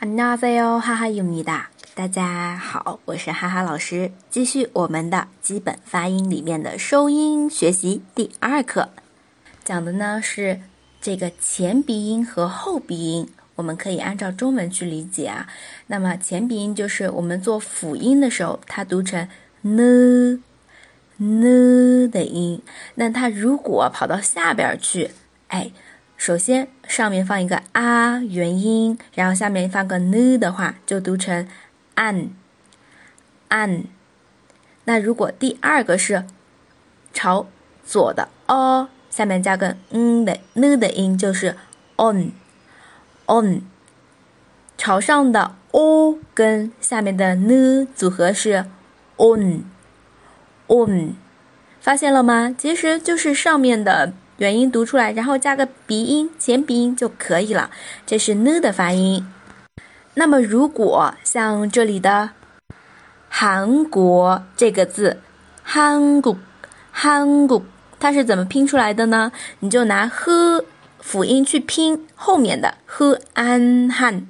안녕하세요，哈哈有你的，大家好，我是哈哈老师，继续我们的基本发音里面的收音学习第二课，讲的呢是这个前鼻音和后鼻音，我们可以按照中文去理解啊。那么前鼻音就是我们做辅音的时候，它读成 n n 的音，那它如果跑到下边去，哎。 首先，上面放一个啊元音，然后下面放个呢的话，就读成 an an。那如果第二个是朝左的 o，下面加个嗯的呢的音，就是 on on。朝上的 o 跟下面的 n 组合是 on on。发现了吗？其实就是上面的。元音读出来，然后加个鼻音，前鼻音就可以了。这是呢的发音。那么，如果像这里的“韩国”这个字，“韩国”，“韩国”，它是怎么拼出来的呢？你就拿 h 辅音去拼后面的 h an han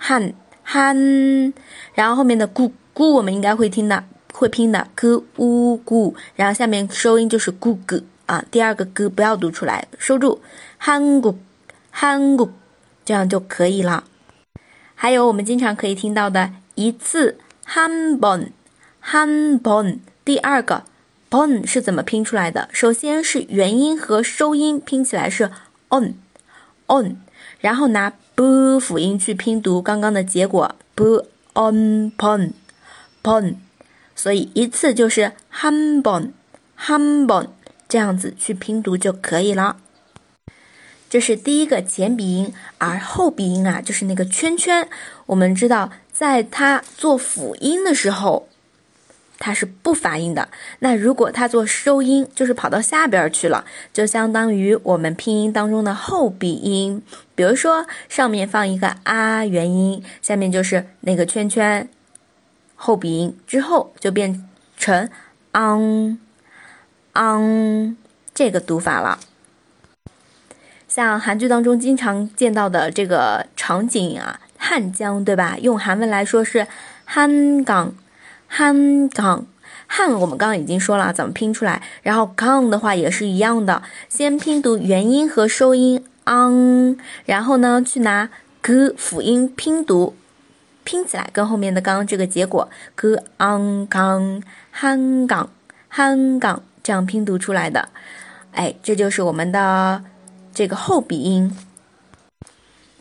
han han，然后后面的 gu gu 我们应该会听的，会拼的 gu u gu，然后下面收音就是 gug。啊，第二个歌不要读出来，收住，韩国，韩国，这样就可以了。还有我们经常可以听到的一次한 번， 한 번， 第二个 번 是怎么拼出来的？首先是元音和收音拼起来是 on，on，然后拿 b 辅音去拼读刚刚的结果 b on pon，pon，所以一次就是한 번， 한 번。 这样子去拼读就可以了。这是第一个前鼻音，而后鼻音啊，就是那个圈圈。我们知道，在它做辅音的时候，它是不发音的。那如果它做收音，就是跑到下边去了，就相当于我们拼音当中的后鼻音。比如说，上面放一个啊元音，下面就是那个圈圈，后鼻音之后就变成 ang。Ang 这个读法了，像韩剧当中经常见到的这个场景啊，汉江对吧？用韩文来说是汉港，汉港汉我们刚刚已经说了怎么拼出来，然后港的话也是一样的，先拼读元音和收音 ang，然后呢去拿 g 辅音拼读，拼起来跟后面的刚刚这个结果 g ang 港汉港汉港。这样拼读出来的，哎，这就是我们的这个后鼻音。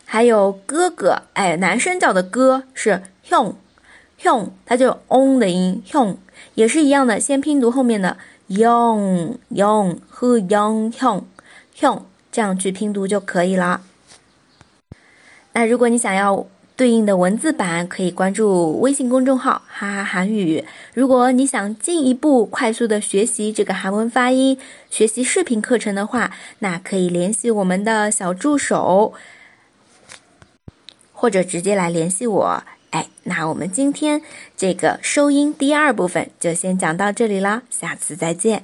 还有哥哥，哎，男生叫的哥是 hyung，hyung，它就 on 的音，hyung 也是一样的，先拼读后面的 yong yong 和 yong hyung hyung，这样去拼读就可以了。那如果你想要，对应的文字版可以关注微信公众号“哈哈韩语”。如果你想进一步快速的学习这个韩文发音，学习视频课程的话，那可以联系我们的小助手，或者直接来联系我。哎，那我们今天这个收音第二部分就先讲到这里啦，下次再见。